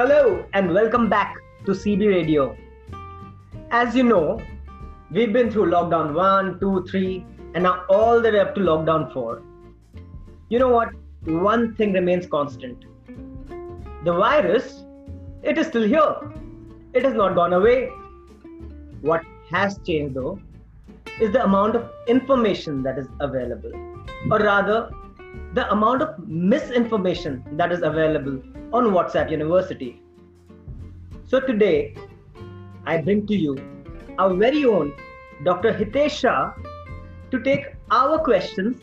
Hello and welcome back to CB Radio. As you know, we've been through lockdown 1, 2, 3, and now all the way up to lockdown 4. You know what? One thing remains constant. The virus, it is still here. It has not gone away. What has changed though is the amount of information that is available, or rather, the amount of misinformation that is available on WhatsApp University. So today, I bring to you our very own Dr. Hitesh Shah to take our questions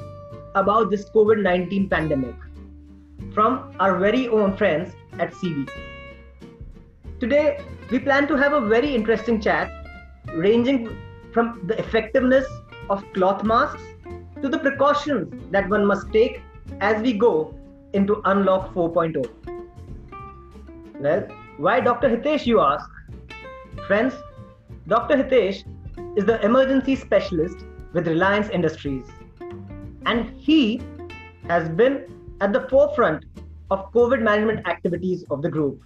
about this COVID 19 pandemic from our very own friends at CB. Today, we plan to have a very interesting chat ranging from the effectiveness of cloth masks to the precautions that one must take as we go into Unlock 4.0. Well, why Dr. Hitesh, you ask? Friends, Dr. Hitesh is the emergency specialist with Reliance Industries, and he has been at the forefront of COVID management activities of the group.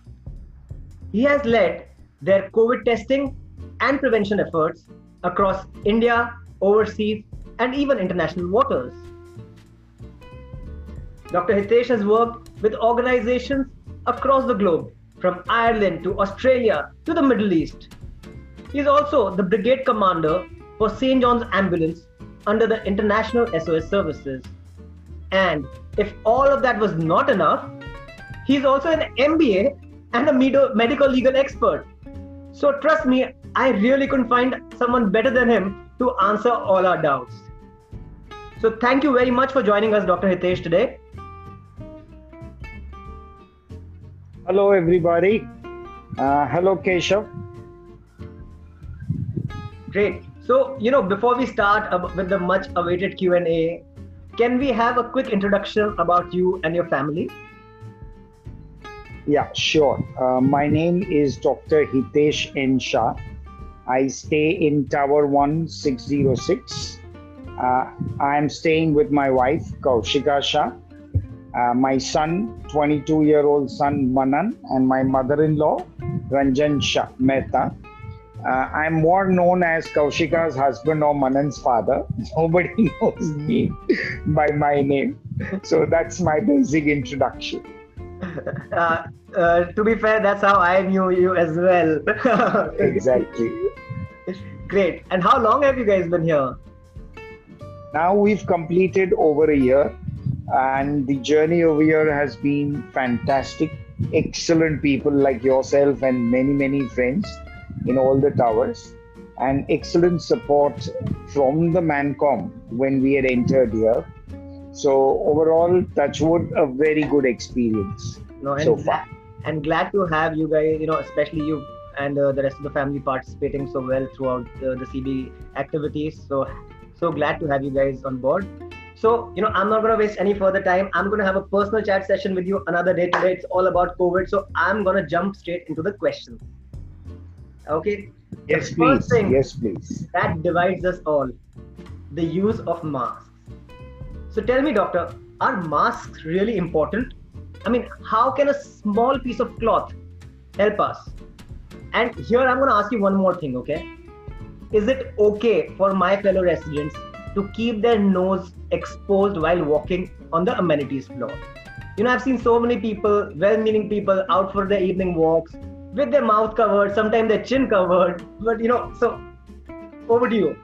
He has led their COVID testing and prevention efforts across India, overseas, and even international waters. Dr. Hitesh has worked with organizations across the globe, from Ireland to Australia to the Middle East. He is also the brigade commander for St. John's Ambulance under the International SOS Services. And if all of that was not enough, he is also an MBA and a medical legal expert. So trust me, I really couldn't find someone better than him to answer all our doubts. So thank you very much for joining us, Dr. Hitesh, today. Hello, everybody. Uh, hello, Keshav. Great. So, you know, before we start with the much awaited Q&A, can we have a quick introduction about you and your family? Yeah, sure. Uh, my name is Dr. Hitesh N. Shah. I stay in Tower 1606. Uh, I'm staying with my wife, Kaushika Shah, uh, my son, 22 year old son Manan, and my mother in law, Ranjan Shah Mehta. Uh, I'm more known as Kaushika's husband or Manan's father. Nobody knows me by my name. So that's my basic introduction. Uh, uh, to be fair, that's how I knew you as well. exactly. Great. And how long have you guys been here? Now we've completed over a year and the journey over here has been fantastic. Excellent people like yourself and many many friends in all the towers. And excellent support from the mancom when we had entered here. So overall touchwood a very good experience no and, so far. and glad to have you guys you know especially you and uh, the rest of the family participating so well throughout uh, the cb activities. So so glad to have you guys on board so, you know, I'm not going to waste any further time. I'm going to have a personal chat session with you another day today. It's all about COVID. So, I'm going to jump straight into the questions. Okay. Yes, the please. Thing yes, please. That divides us all the use of masks. So, tell me, doctor, are masks really important? I mean, how can a small piece of cloth help us? And here I'm going to ask you one more thing, okay? Is it okay for my fellow residents to keep their nose exposed while walking on the amenities floor. You know, I've seen so many people, well meaning people, out for their evening walks with their mouth covered, sometimes their chin covered. But, you know, so over to you.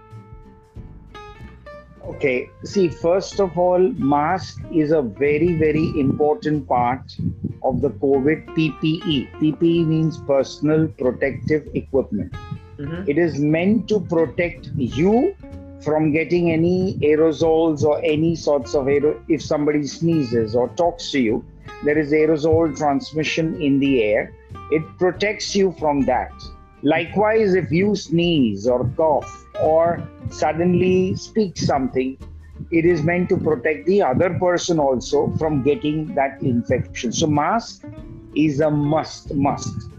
Okay, see, first of all, mask is a very, very important part of the COVID PPE. PPE means personal protective equipment. Mm-hmm. It is meant to protect you from getting any aerosols or any sorts of aer- if somebody sneezes or talks to you there is aerosol transmission in the air. It protects you from that. Likewise if you sneeze or cough or suddenly speak something it is meant to protect the other person also from getting that infection. So mask is a must must.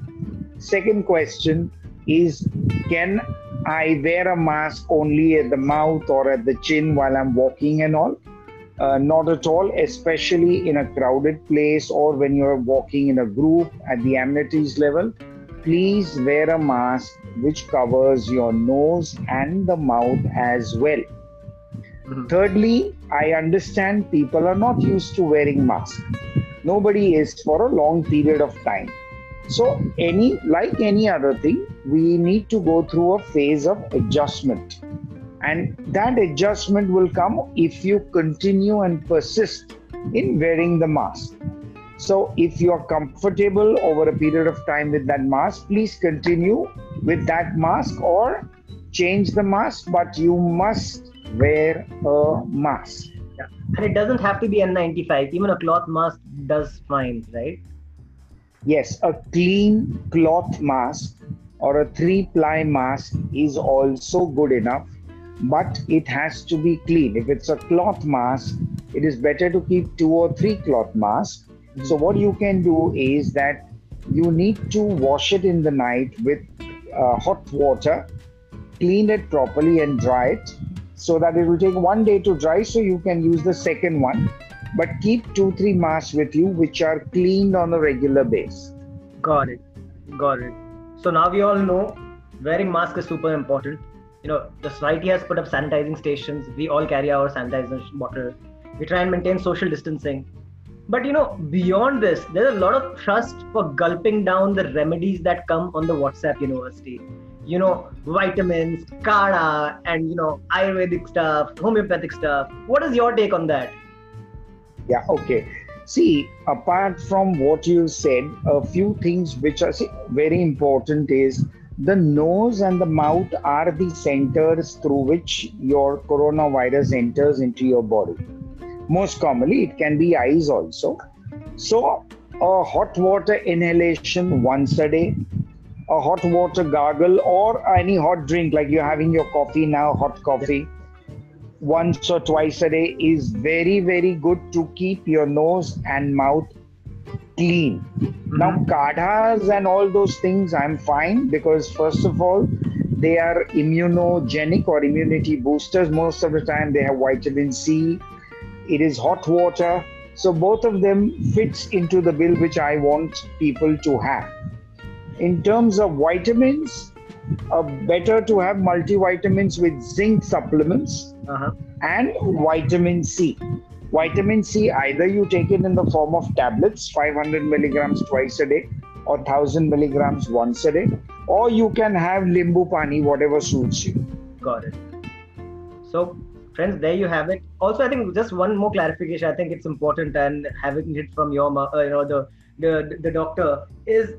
Second question is can I wear a mask only at the mouth or at the chin while I'm walking and all. uh, not at all, especially in a crowded place or when you're walking in a group at the amenities level. Please wear a mask which covers your nose and the mouth as well. Mm-hmm. Thirdly, I understand people are not used to wearing masks. Nobody is for a long period of time. So, any like any other thing, we need to go through a phase of adjustment and that adjustment will come if you continue and persist in wearing the mask. So, if you're comfortable over a period of time with that mask, please continue with that mask or change the mask, but you must wear a mask. Yeah. And it doesn't have to be N95, even a cloth mask does fine, right? Yes, a clean cloth mask or a three ply mask is also good enough but it has to be clean. If it's a cloth mask, it is better to keep two or three cloth masks. So, what you can do is that you need to wash it in the night with uh, hot water, clean it properly, and dry it so that it will take one day to dry. So, you can use the second one, but keep two, three masks with you which are cleaned on a regular basis. Got it. Got it. So, now we all know wearing mask is super important. You know the society has put up sanitizing stations. We all carry our sanitization bottle. We try and maintain social distancing. But you know beyond this there's a lot of trust for gulping down the remedies that come on the whatsapp university. You know vitamins kada and you know ayurvedic stuff homeopathic stuff. What is your take on that yeah okay see apart from what you said a few things which are very important is the nose and the mouth are the centers through which your coronavirus enters into your body. Most commonly, it can be eyes also. So, a hot water inhalation once a day, a hot water gargle, or any hot drink like you're having your coffee now, hot coffee, once or twice a day is very, very good to keep your nose and mouth clean. Mm-hmm. Now, kadhas and all those things, I'm fine because, first of all, they are immunogenic or immunity boosters. Most of the time, they have vitamin C. It is hot water. So, both of them fits into the bill which I want people to have. In terms of vitamins, uh, better to have multivitamins with zinc supplements uh-huh. and vitamin C Vitamin C, either you take it in the form of tablets, 500 milligrams twice a day, or 1000 milligrams once a day, or you can have limbu pani, whatever suits you. Got it. So, friends, there you have it. Also, I think just one more clarification. I think it's important, and having it from your, uh, you know, the the the doctor is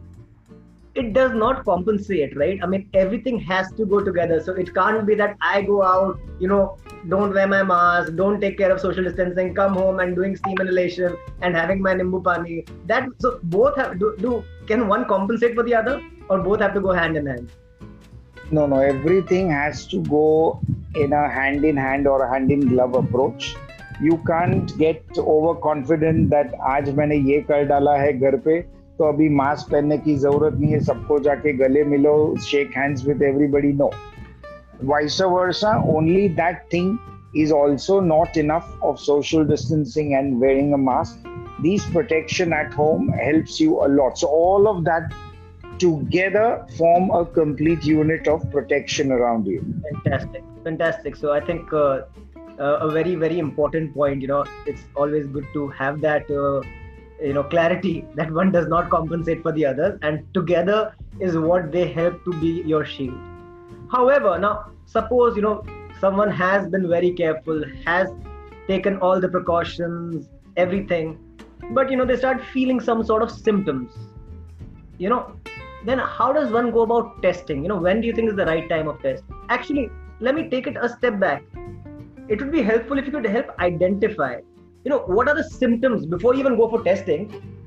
it does not compensate, right? I mean, everything has to go together. So it can't be that I go out, you know, don't wear my mask, don't take care of social distancing, come home and doing steam inhalation and having my nimbu pani. That so both have do, do can one compensate for the other, or both have to go hand in hand? No, no. Everything has to go in a hand in hand or a hand in glove approach. You can't get overconfident that आज मैंने ये कर डाला है घर पे तो अभी मास्क पहनने की जरूरत नहीं है सबको जाके गले मिलो shake hands with everybody no vice versa only that thing is also not enough of social distancing and wearing a mask these protection at home helps you a lot so all of that together form a complete unit of protection around you fantastic fantastic so i think uh, uh, a very very important point you know it's always good to have that uh, you know clarity that one does not compensate for the others and together is what they help to be your shield. However now suppose you know someone has been very careful has taken all the precautions everything but you know they start feeling some sort of symptoms. You know then how does one go about testing? You know when do you think is the right time of test? Actually let me take it a step back. It would be helpful if you could help identify you know what are the symptoms before you even go for testing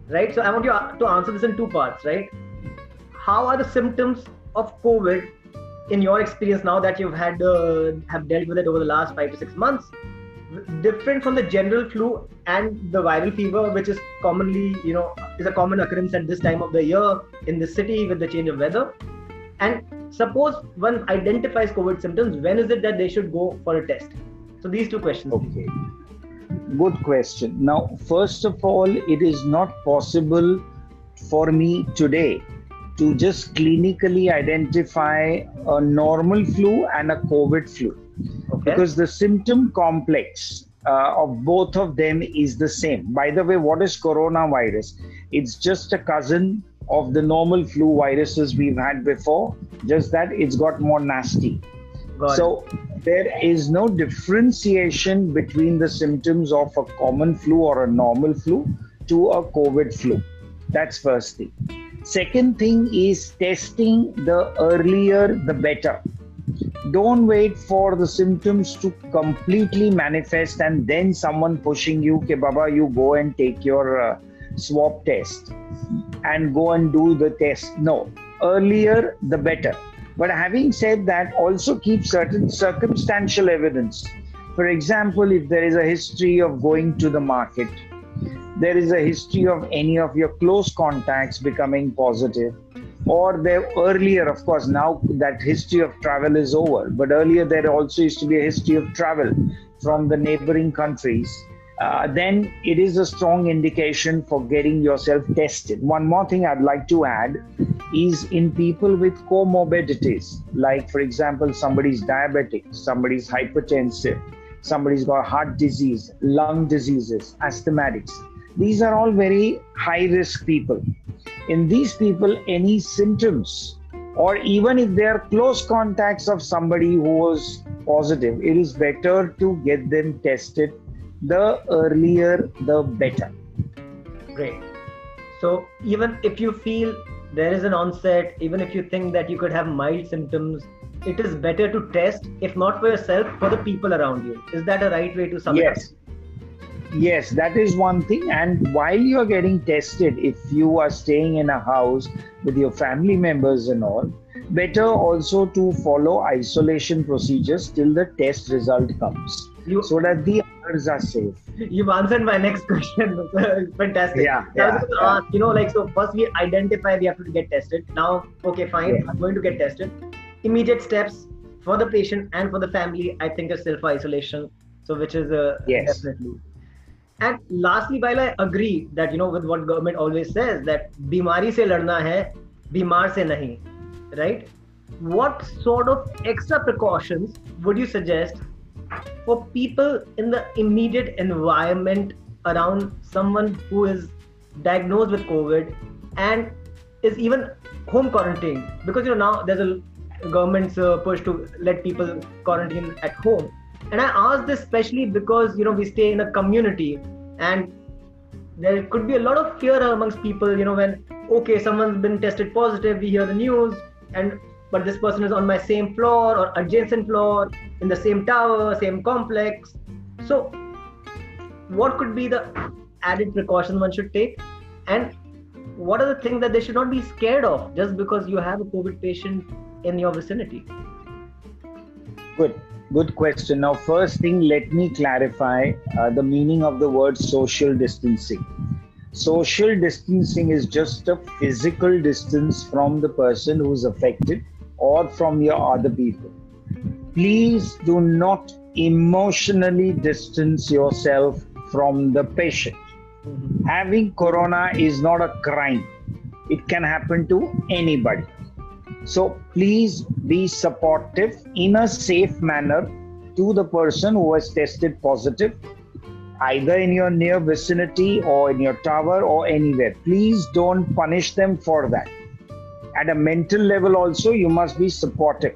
right? So i want you to answer this in two parts right? How are the symptoms of covid in your experience now that you've had uh, have dealt with it over the last 5 to 6 months? Different from the general flu and the viral fever which is commonly you know is a common occurrence at this time of the year in the city with the change of weather. And suppose one identifies covid symptoms when is it that they should go for a test? So these two questions. Okay Good question. Now, first of all, it is not possible for me today to just clinically identify a normal flu and a COVID flu okay. because the symptom complex uh, of both of them is the same. By the way, what is coronavirus? It's just a cousin of the normal flu viruses we've had before, just that it's got more nasty. Got so it. there is no differentiation between the symptoms of a common flu or a normal flu to a COVID flu. That's first thing. Second thing is testing the earlier the better. Don't wait for the symptoms to completely manifest and then someone pushing you, okay, Baba, you go and take your uh, swab test and go and do the test. No, earlier the better. But having said that, also keep certain circumstantial evidence. For example, if there is a history of going to the market, there is a history of any of your close contacts becoming positive or there earlier of course now that history of travel is over but earlier there also used to be a history of travel from the neighboring countries uh, then it is a strong indication for getting yourself tested one more thing i'd like to add is in people with comorbidities like for example somebody's diabetic somebody's hypertensive somebody's got heart disease lung diseases asthmatics these are all very high risk people. In these people, any symptoms, or even if they are close contacts of somebody who was positive, it is better to get them tested. The earlier, the better. Great. So, even if you feel there is an onset, even if you think that you could have mild symptoms, it is better to test, if not for yourself, for the people around you. Is that a right way to sum yes. it yes that is one thing and while you are getting tested if you are staying in a house with your family members and all better also to follow isolation procedures till the test result comes you, so that the others are safe you've answered my next question fantastic yeah, yeah, yeah. You know like so first we identify we have to get tested now okay fine yeah. i'm going to get tested immediate steps for the patient and for the family i think is self isolation so which is uh, yes. definitely and lastly, while I agree that you know with what government always says that bimari se ladna hai, bimar se nahi, right? What sort of extra precautions would you suggest for people in the immediate environment around someone who is diagnosed with COVID and is even home quarantine? Because you know now there's a government's uh, push to let people quarantine at home and I ask this especially because you know we stay in a community and there could be a lot of fear amongst people you know when okay someone's been tested positive we hear the news and but this person is on my same floor or adjacent floor in the same tower same complex. So what could be the added precautions one should take? And what are the things that they should not be scared of just because you have a covid patient in your vicinity? Good. Good question. Now, first thing, let me clarify uh, the meaning of the word social distancing. Social distancing is just a physical distance from the person who's affected or from your other people. Please do not emotionally distance yourself from the patient. Mm-hmm. Having corona is not a crime, it can happen to anybody. So please be supportive in a safe manner to the person who has tested positive, either in your near vicinity or in your tower or anywhere. Please don't punish them for that. At a mental level, also, you must be supportive.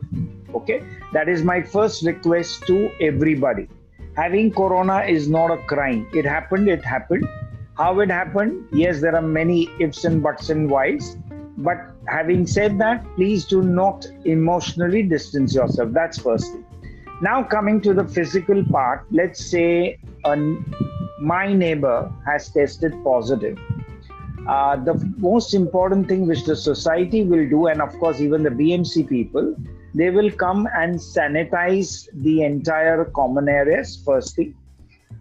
Okay, that is my first request to everybody. Having corona is not a crime. It happened, it happened. How it happened? Yes, there are many ifs and buts and whys but having said that, please do not emotionally distance yourself. That's first thing. Now, coming to the physical part, let's say my neighbor has tested positive. Uh, the most important thing which the society will do, and of course, even the BMC people, they will come and sanitize the entire common areas, first thing.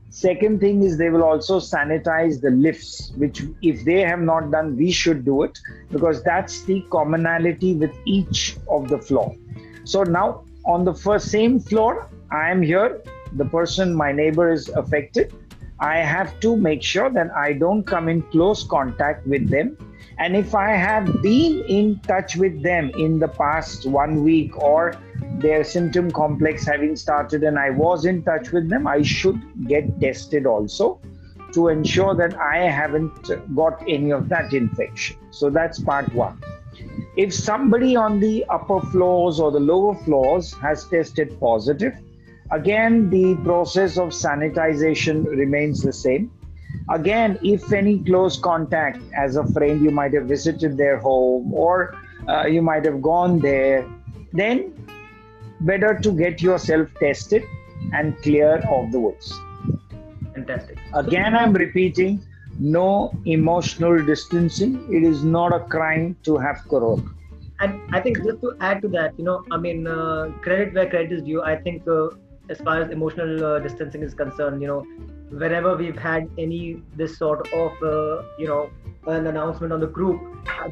Second thing is they will also sanitize the lifts, which if they have not done, we should do it because that's the commonality with each of the floor. So now on the first same floor, I am here. The person, my neighbor, is affected. I have to make sure that I don't come in close contact with them. And if I have been in touch with them in the past one week or their symptom complex having started and I was in touch with them, I should get tested also to ensure that I haven't got any of that infection. So that's part one. If somebody on the upper floors or the lower floors has tested positive, again the process of sanitization remains the same. Again, if any close contact as a friend, you might have visited their home or uh, you might have gone there, then better to get yourself tested and clear of the woods. Fantastic. Again, I'm repeating no emotional distancing. It is not a crime to have corona. And I think just to add to that, you know, I mean, uh, credit where credit is due. I think uh, as far as emotional uh, distancing is concerned, you know, whenever we've had any this sort of, uh, you know, an announcement on the group,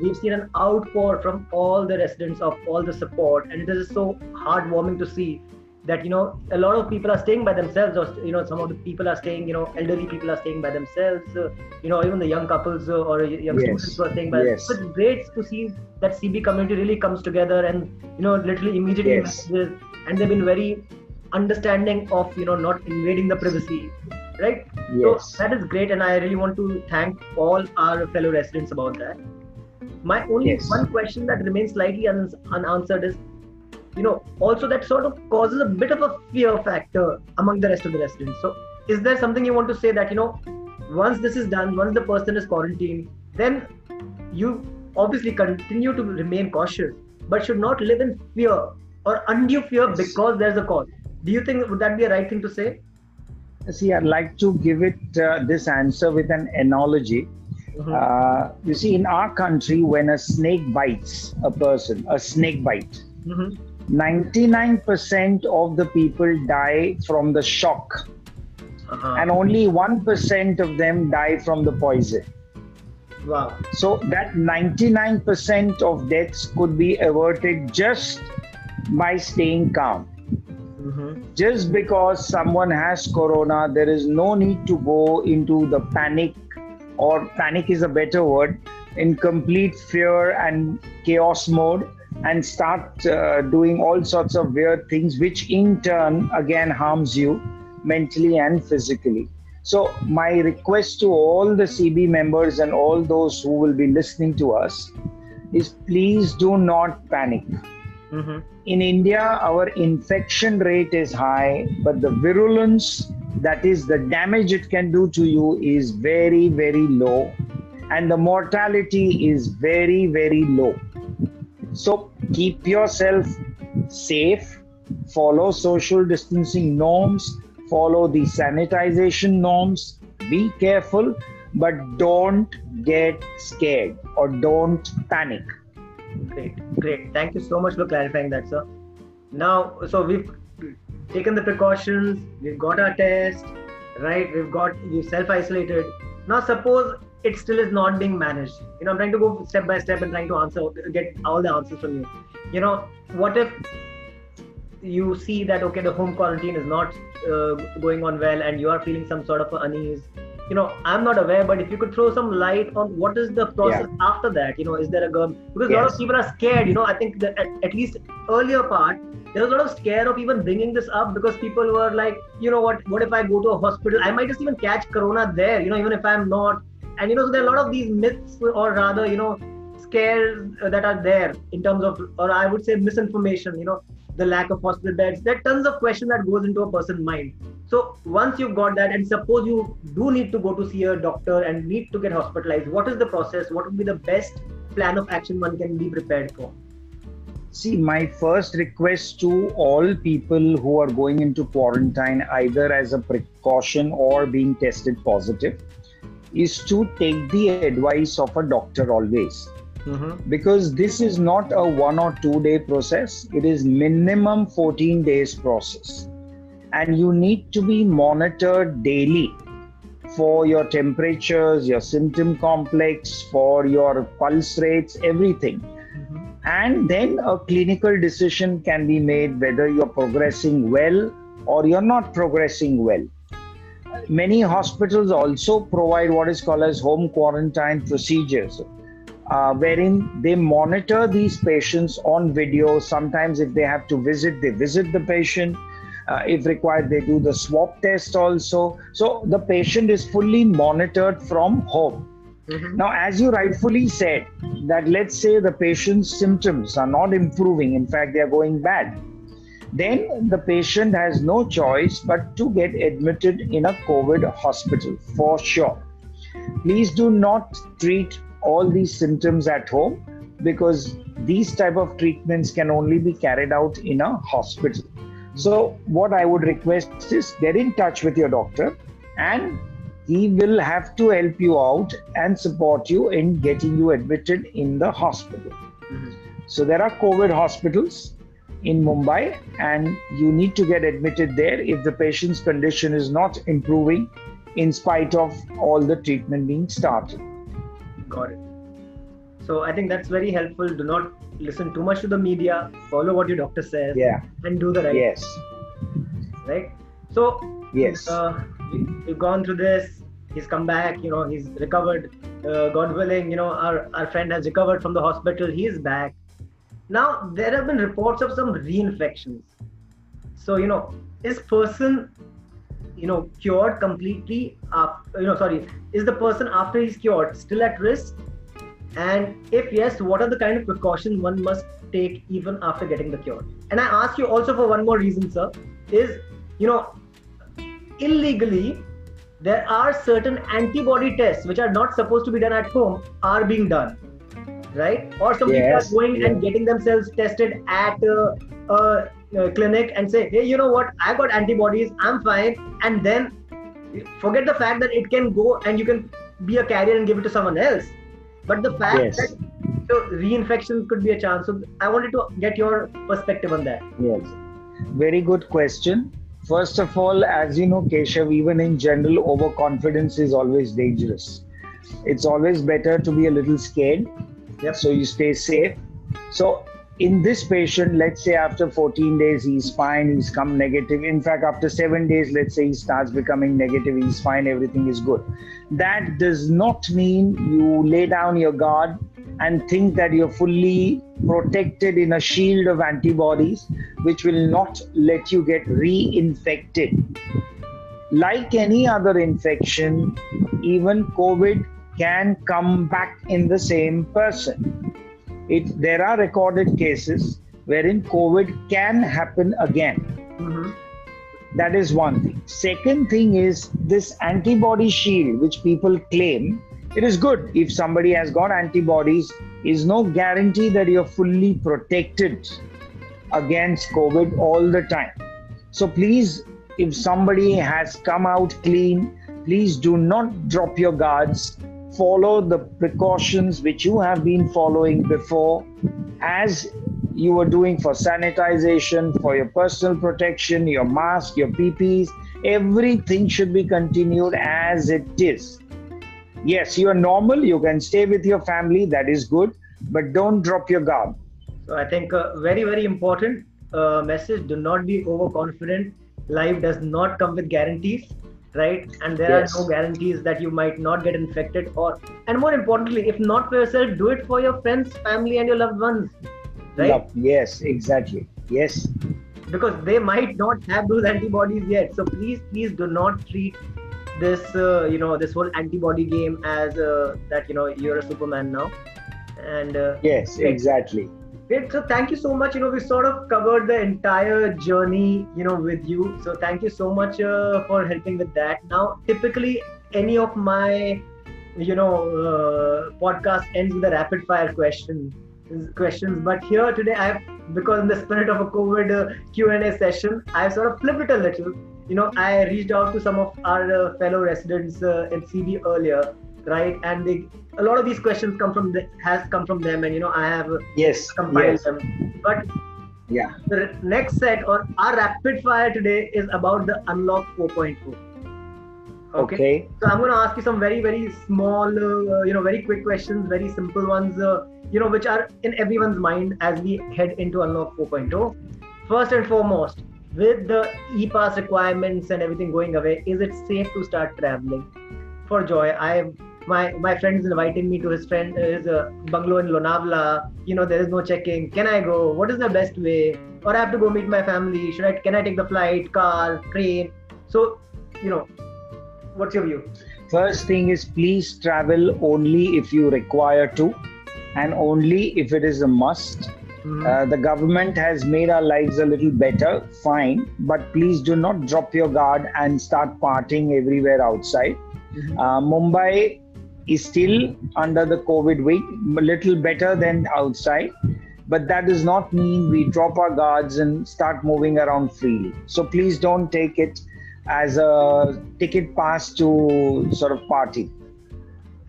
we've seen an outpour from all the residents of all the support, and it is so heartwarming to see that you know a lot of people are staying by themselves or you know some of the people are staying you know elderly people are staying by themselves uh, you know even the young couples uh, or young yes. students who are staying by yes. so it's great to see that cb community really comes together and you know literally immediately yes. and they've been very understanding of you know not invading the privacy right? Yes. so that is great and i really want to thank all our fellow residents about that. My only yes. one question that remains slightly un- unanswered is you know also that sort of causes a bit of a fear factor among the rest of the residents. So is there something you want to say that you know once this is done once the person is quarantined then you obviously continue to remain cautious but should not live in fear or undue fear because there's a cause do you think would that be a right thing to say see i'd like to give it uh, this answer with an analogy mm-hmm. uh, you see in our country when a snake bites a person a snake bite mm-hmm 99% of the people die from the shock, uh-huh. and only 1% of them die from the poison. Wow. So that 99% of deaths could be averted just by staying calm. Mm-hmm. Just because someone has corona, there is no need to go into the panic, or panic is a better word, in complete fear and chaos mode and start uh, doing all sorts of weird things, which in turn again harms you mentally and physically. So, my request to all the CB members and all those who will be listening to us is please do not panic. Mm-hmm. In India, our infection rate is high, but the virulence, that is the damage it can do to you, is very, very low. And the mortality is very, very low. So keep yourself safe, follow social distancing norms, follow the sanitization norms, be careful, but don't get scared or don't panic. Great, great. Thank you so much for clarifying that, sir. Now, so we've taken the precautions, we've got our test, right? We've got we self isolated. Now, suppose it still is not being managed. You know, I'm trying to go step by step and trying to answer, get all the answers from you. You know, what if you see that okay, the home quarantine is not uh, going on well, and you are feeling some sort of unease? You know, I'm not aware, but if you could throw some light on what is the process yeah. after that? You know, is there a gum? Because yes. a lot of people are scared. You know, I think that at, at least earlier part, there was a lot of scare of even bringing this up because people were like, you know what, what if I go to a hospital? I might just even catch corona there, you know, even if I'm not and you know so there are a lot of these myths or rather you know scares uh, that are there in terms of or i would say misinformation you know the lack of hospital beds there are tons of questions that goes into a person's mind. So once you've got that and suppose you do need to go to see a doctor and need to get hospitalized what is the process? What would be the best plan of action one can be prepared for? See, my first request to all people who are going into quarantine, either as a precaution or being tested positive, is to take the advice of a doctor always. Mm-hmm. Because this is not a one or two day process, it is minimum 14 days process. And you need to be monitored daily for your temperatures, your symptom complex, for your pulse rates, everything. Mm-hmm. And then a clinical decision can be made whether you're progressing well or you're not progressing well many hospitals also provide what is called as home quarantine procedures uh, wherein they monitor these patients on video sometimes if they have to visit they visit the patient uh, if required they do the swab test also so the patient is fully monitored from home mm-hmm. now as you rightfully said that let's say the patient's symptoms are not improving in fact they are going bad then the patient has no choice but to get admitted in a COVID hospital for sure. Please do not treat all these symptoms at home because these type of treatments can only be carried out in a hospital. So what I would request is get in touch with your doctor and he will have to help you out and support you in getting you admitted in the hospital. So there are COVID hospitals in Mumbai, and you need to get admitted there if the patient's condition is not improving in spite of all the treatment being started. Got it. So I think that's very helpful. Do not listen too much to the media. Follow what your doctor says. Yeah. And do the right. Yes. Right. So. Yes. Uh, we've gone through this. He's come back. You know, he's recovered. Uh, God willing, you know, our our friend has recovered from the hospital. He's back now, there have been reports of some reinfections. So, you know, is person, you know, cured completely? After, you know, sorry, is the person after he's cured still at risk? And if yes, what are the kind of precautions one must take even after getting the cure? And I ask you also for one more reason, sir, is, you know, illegally, there are certain antibody tests which are not supposed to be done at home are being done right? Or some yes, people are going and getting themselves tested at a, a, a, clinic and say, hey, you know what? I got antibodies, I'm fine. And then forget the fact that it can go and you can be a carrier and give it to someone else. But the fact yes. that so reinfection could be a chance. So I wanted to get your perspective on that. Yes, very good question. First of all, as you know, Keshav, even in general, overconfidence is always dangerous. It's always better to be a little scared Yep. So you stay safe. So in this patient, let's say after 14 days he's fine, he's come negative. In fact, after seven days, let's say he starts becoming negative, he's fine, everything is good. That does not mean you lay down your guard and think that you're fully protected in a shield of antibodies, which will not let you get reinfected. Like any other infection, even COVID can come back in the same person. It, there are recorded cases wherein COVID can happen again. Mm-hmm. That is one thing. Second thing is this antibody shield, which people claim, it is good if somebody has got antibodies, is no guarantee that you're fully protected against COVID all the time. So please, if somebody has come out clean, please do not drop your guards follow the precautions which you have been following before as you were doing for sanitization, for your personal protection, your mask, your PPs, everything should be continued as it is. Yes, you are normal, you can stay with your family, that is good, but don't drop your guard. So, I think very, very important uh, message do not be overconfident. Life does not come with guarantees right? And there yes. are no guarantees that you might not get infected or and more importantly if not for yourself do it for your friends family and your loved ones right? Love. yes exactly. Yes. Because they might not have those antibodies yet. So please please do not treat this uh, you know this whole antibody game as uh, that you know you're a superman now. And uh, yes exactly Great. So thank you so much. You know, we sort of covered the entire journey, you know, with you. So thank you so much uh, for helping with that. Now, typically, any of my, you know, uh, podcast ends with a rapid fire question questions. But here today, I have because in the spirit of a COVID uh, Q and A session, I have sort of flipped it a little. You know, I reached out to some of our uh, fellow residents uh, in CB earlier right and they a lot of these questions come from the, has come from them and you know i have yes compiled yes. them but yeah the next set or our rapid fire today is about the unlock 4.0 okay, okay. so i'm going to ask you some very very small uh, you know very quick questions very simple ones uh, you know which are in everyone's mind as we head into unlock 4.0 first and foremost with the e-pass requirements and everything going away, is it safe to start traveling? For joy, I my my friend is inviting me to his friend his uh, bungalow in Lonavala. You know, there is no checking. Can I go? What is the best way? Or I have to go meet my family. Should I? Can I take the flight, car, train? So, you know, what's your view? First thing is please travel only if you require to, and only if it is a must Mm-hmm. Uh, the government has made our lives a little better, fine, but please do not drop your guard and start partying everywhere outside. Mm-hmm. Uh, Mumbai is still under the COVID weight, a little better than outside, but that does not mean we drop our guards and start moving around freely. So please don't take it as a ticket pass to sort of party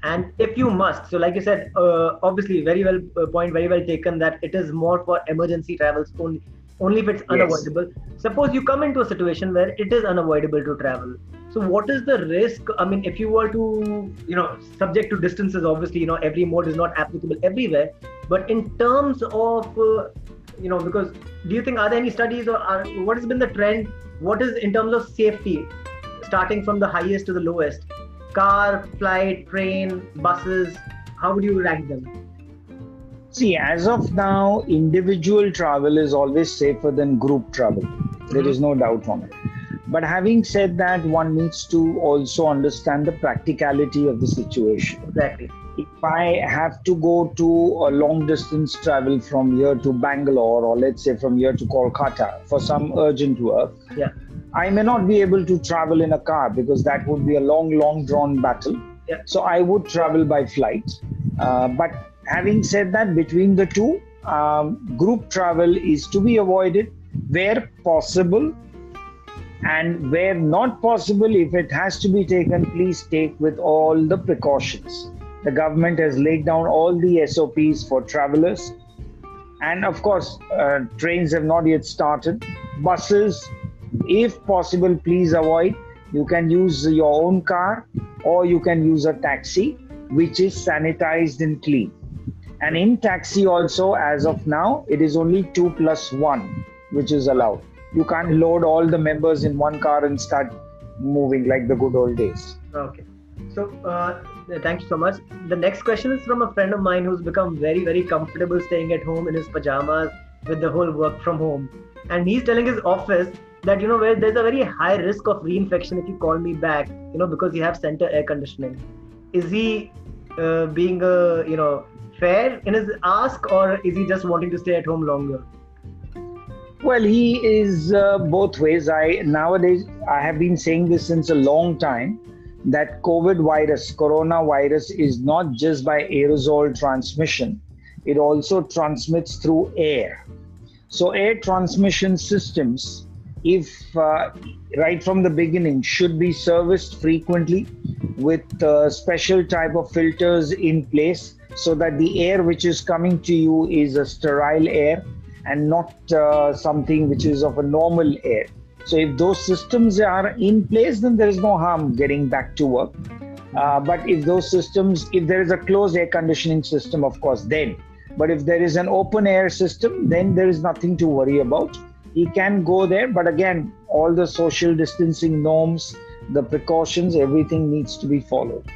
and if you must so like you said uh, obviously very well uh, point very well taken that it is more for emergency travels only only if it's unavoidable yes. suppose you come into a situation where it is unavoidable to travel so what is the risk i mean if you were to you know subject to distances obviously you know every mode is not applicable everywhere but in terms of uh, you know because do you think are there any studies or are, what has been the trend what is in terms of safety starting from the highest to the lowest car, flight, train, buses? How would you rank them? See, as of now, individual travel is always safer than group travel. There mm-hmm. no doubt on it. But having said that, one needs to also understand the practicality of the situation. Exactly. If I have to go to a long distance travel from here to Bangalore, or let's say from here to Kolkata for some urgent work, yeah. I may not be able to travel in a car because that would be a long, long drawn battle. Yeah. So I would travel by flight. Uh, but having said that, between the two, um, group travel is to be avoided where possible. And where not possible, if it has to be taken, please take with all the precautions. The government has laid down all the SOPs for travelers. And of course, uh, trains have not yet started. Buses, if possible please avoid you can use your own car or you can use a taxi which is sanitized and clean and in taxi also as of now it is only 2 plus 1 which is allowed you can't load all the members in one car and start moving like the good old days. Okay. So uh, thank you so much. The next question is from a friend of mine who's become very very comfortable staying at home in his pajamas with the whole work from home. And he's telling his office that you know where there's a very high risk of reinfection if you call me back you know because you have center air conditioning. Is he uh, being uh, you know fair in his ask or is he just wanting to stay at home longer well he is uh, both ways. I nowadays i have been saying this since a long time that covid virus coronavirus is not just by aerosol transmission. It also transmits through air. So air transmission systems if uh, right from the beginning should be serviced frequently with uh, special type of filters in place so that the air which is coming to you is a sterile air and not uh, something which is of a normal air. So if those systems are in place then there is no harm getting back to work. Uh, but if those systems if there is a closed air conditioning system of course then. But if there is an open air system then there is nothing to worry about. He can go there but again all the social distancing norms the precautions everything needs to be followed.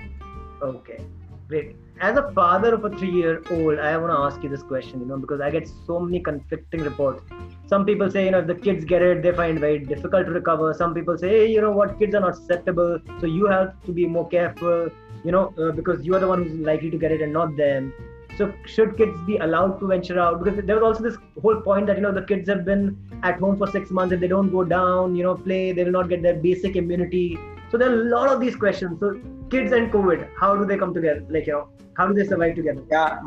Okay great as a father of a three year old i want to ask you this question you know because i get so many conflicting reports some people say you know if the kids get it they find it very difficult to recover some people say hey you know what kids are not susceptible so you have to be more careful you know uh, because you are the one who's likely to get it and not them so should kids be allowed to venture out? Because there was also this whole point that you know the kids have been at home for six months. If they don't go down, you know, play, they will not get their basic immunity. So there are a lot of these questions. So kids and COVID, how do they come together? Like you know, how do they survive together? Yeah.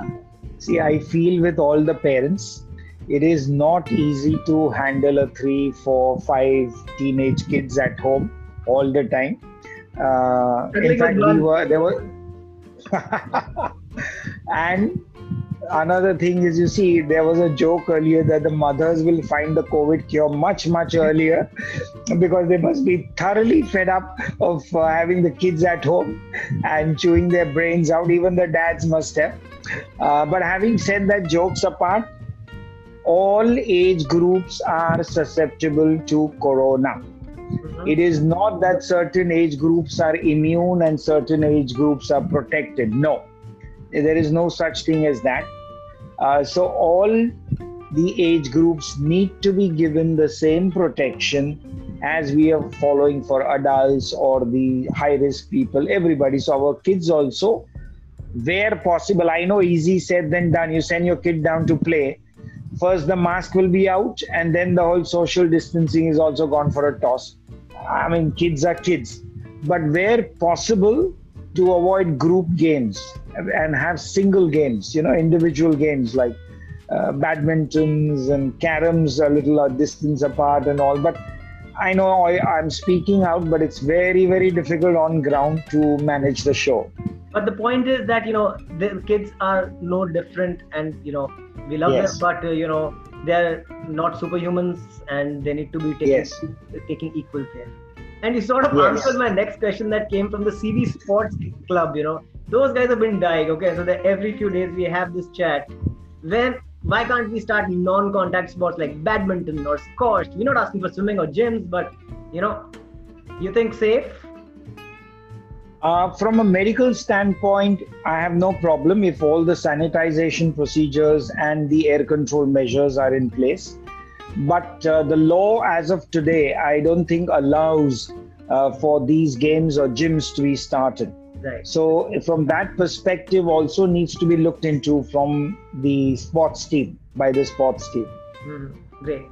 See, I feel with all the parents, it is not easy to handle a three, four, five teenage kids at home all the time. Uh, in fact, we were there were. and another thing is you see there was a joke earlier that the mothers will find the covid cure much much earlier because they must be thoroughly fed up of uh, having the kids at home and chewing their brains out even the dads must have uh, but having said that jokes apart all age groups are susceptible to corona. Mm-hmm. It is not that certain age groups are immune and certain age groups are protected. No, there is no such thing as that. Uh, so, all the age groups need to be given the same protection as we are following for adults or the high risk people, everybody. So, our kids also, where possible, I know easy said, than done. You send your kid down to play first the mask will be out and then the whole social distancing is also gone for a toss i mean kids are kids but where possible to avoid group games and have single games you know individual games like uh, badmintons and caroms a little a distance apart and all but i know I, i'm speaking out but it's very very difficult on ground to manage the show but the point is that you know the kids are no different and you know we love yes. them but uh, you know they're not superhumans and they need to be taken, yes. taking equal care and you sort of yes. answered my next question that came from the CB sports club you know. Those guys have been dying okay? So that every few days we have this chat. When why can't we start non-contact sports like badminton or squash? We're not asking for swimming or gyms but you know you think safe? Uh, from a medical standpoint, I have no problem if all the sanitization procedures and the air control measures are in place. But uh, the law, as of today, I don't think allows uh, for these games or gyms to be started. Right. So, from that perspective, also needs to be looked into from the sports team by the sports team. Mm-hmm. Great.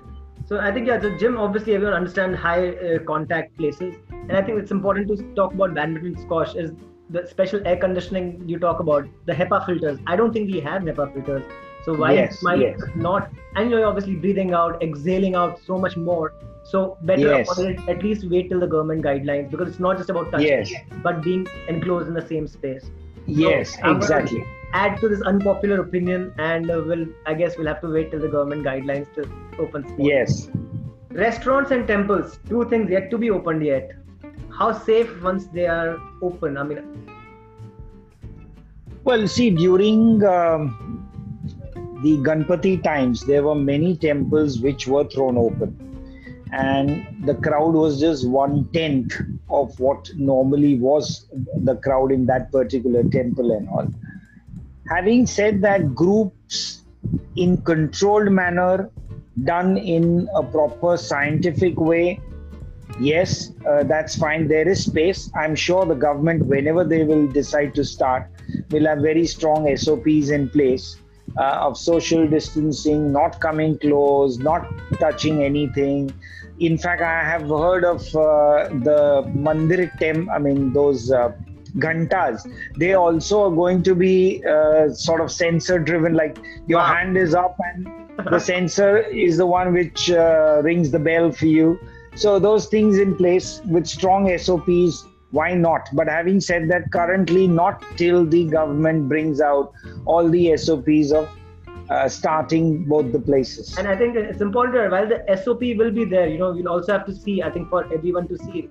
So I think yeah, the gym obviously everyone understand high uh, contact places, and I think it's important to talk about badminton squash is the special air conditioning you talk about the HEPA filters. I don't think we have HEPA filters, so why yes, might yes. not? And you're obviously breathing out, exhaling out so much more. So better yes. at least wait till the government guidelines because it's not just about touching, yes. but being enclosed in the same space. Yes, so exactly add to this unpopular opinion and uh, we'll i guess we'll have to wait till the government guidelines to open sports. yes restaurants and temples two things yet to be opened yet how safe once they are open i mean well see during um, the ganpati times there were many temples which were thrown open. And the crowd was just one tenth of what normally was the crowd in that particular temple and all. Having said that groups in controlled manner done in a proper scientific way yes uh, that's fine there is space. I'm sure the government whenever they will decide to start will have very strong sops in place uh, of social distancing not coming close not touching anything. In fact i have heard of uh, the mandir tem i mean those uh, ghantas. They also are going to be uh, sort of sensor driven like your wow. hand is up and the sensor is the one which uh, rings the bell for you. So those things in place with strong sops why not? But having said that currently not till the government brings out all the sops of uh, starting both the places. And I think it's important while the SOP will be there, you know, we'll also have to see, I think for everyone to see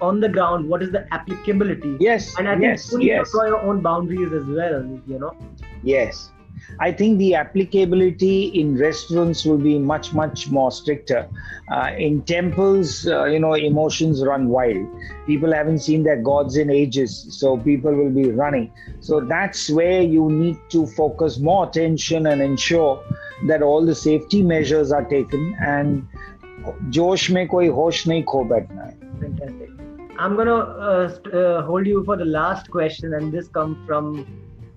on the ground what is the applicability. Yes and i think yes, you need yes. to draw your own boundaries as well you know? Yes I think the applicability in restaurants will be much, much more stricter. Uh, in temples, uh, you know, emotions run wild. People haven't seen their gods in ages, so people will be running. So that's where you need to focus more attention and ensure that all the safety measures are taken and जोश में कोई होश नहीं खो बैठना है Fantastic. I'm gonna uh, uh, hold you for the last question, and this comes from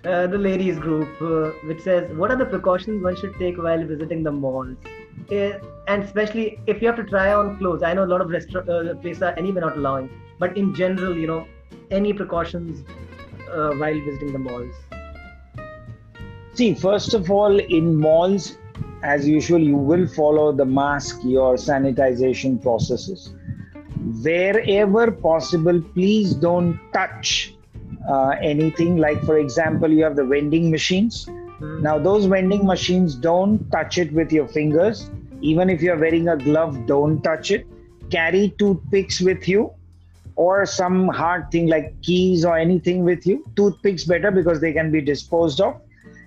uh, the ladies group, uh, which says, "What are the precautions one should take while visiting the malls, uh, and especially if you have to try on clothes? I know a lot of restaurant uh, places are anyway not allowing, but in general, you know, any precautions while visiting the malls." See, first of all, in malls, as usual, you will follow the mask, your sanitization processes wherever possible, please don't touch uh, anything. Like, for example, you have the vending machines. Mm. Now, those vending machines, don't touch it with your fingers. Even if you're wearing a glove, don't touch it. Carry toothpicks with you or some hard thing like keys or anything with you. Toothpicks better because they can be disposed of.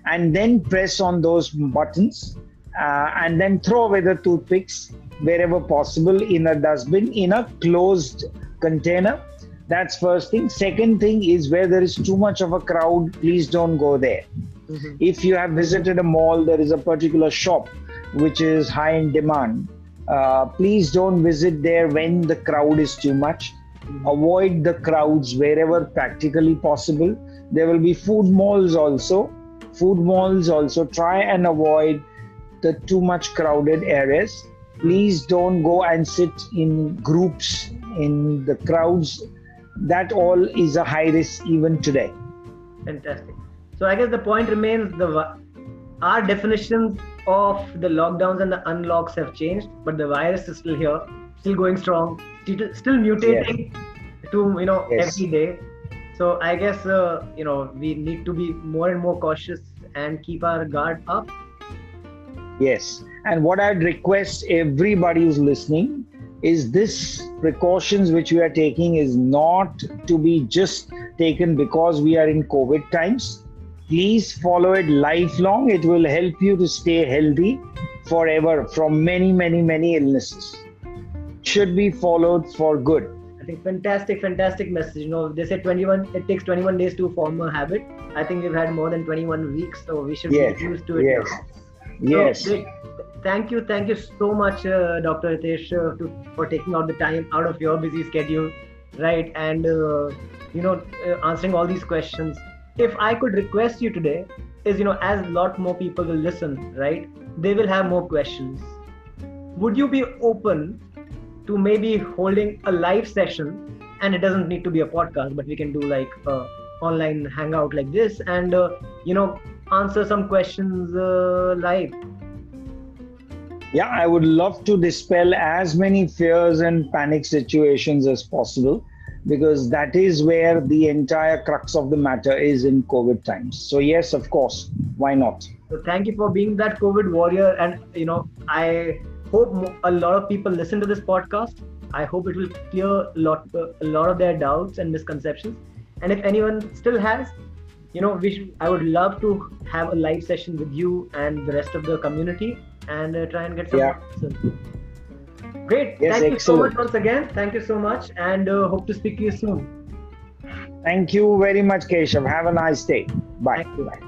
And then press on those buttons uh, and then throw away the toothpicks wherever possible in a dustbin in a closed container. That's first thing. Second thing is where there is too much of a crowd, please don't go there. Mm-hmm. If you have visited a mall, there is a particular shop which is high in demand. Uh, please don't visit there when the crowd is too much. Mm-hmm. Avoid the crowds wherever practically possible. There will be food malls also. Food malls also try and avoid the too much crowded areas. Please don't go and sit in groups in the crowds. That all is a high risk even today. Fantastic. So I guess the point remains the our definitions of the lockdowns and the unlocks have changed, but the virus is still here, still going strong, still, still mutating yes. to you know yes. every day. So I guess uh, you know we need to be more and more cautious and keep our guard up. Yes, and what I'd request everybody who's listening is this precautions which we are taking is not to be just taken because we are in COVID times Please follow it lifelong. It will help you to stay healthy forever from many, many, many illnesses. Should be followed for good. I think fantastic, fantastic message. You know, they say 21. It takes 21 days to form a habit. I think we've had more than 21 weeks, so we should yes. be used to it. Yes. Now. Yes. So, thank you, thank you so much, uh, Dr. Hitesh, uh, to, for taking out the time out of your busy schedule, right? And uh, you know, uh, answering all these questions if I could request you today, is you know, as a lot more people will listen, right? They will have more questions. Would you be open to maybe holding a live session? And it doesn't need to be a podcast, but we can do like a online hangout like this, and uh, you know, answer some questions uh, live. Yeah, I would love to dispel as many fears and panic situations as possible because that is where the entire crux of the matter is in COVID times. So, yes, of course, why not? So, thank you for being that COVID warrior. And, you know, I hope a lot of people listen to this podcast. I hope it will clear a lot, uh, a lot of their doubts and misconceptions. And if anyone still has, you know, we should, I would love to have a live session with you and the rest of the community and uh, try and get some. Yeah. Great. Yes, Thank excellent. you so much once again. Thank you so much and uh, hope to speak to you soon. Thank you very much, Keshav. Have a nice day. Bye. Bye.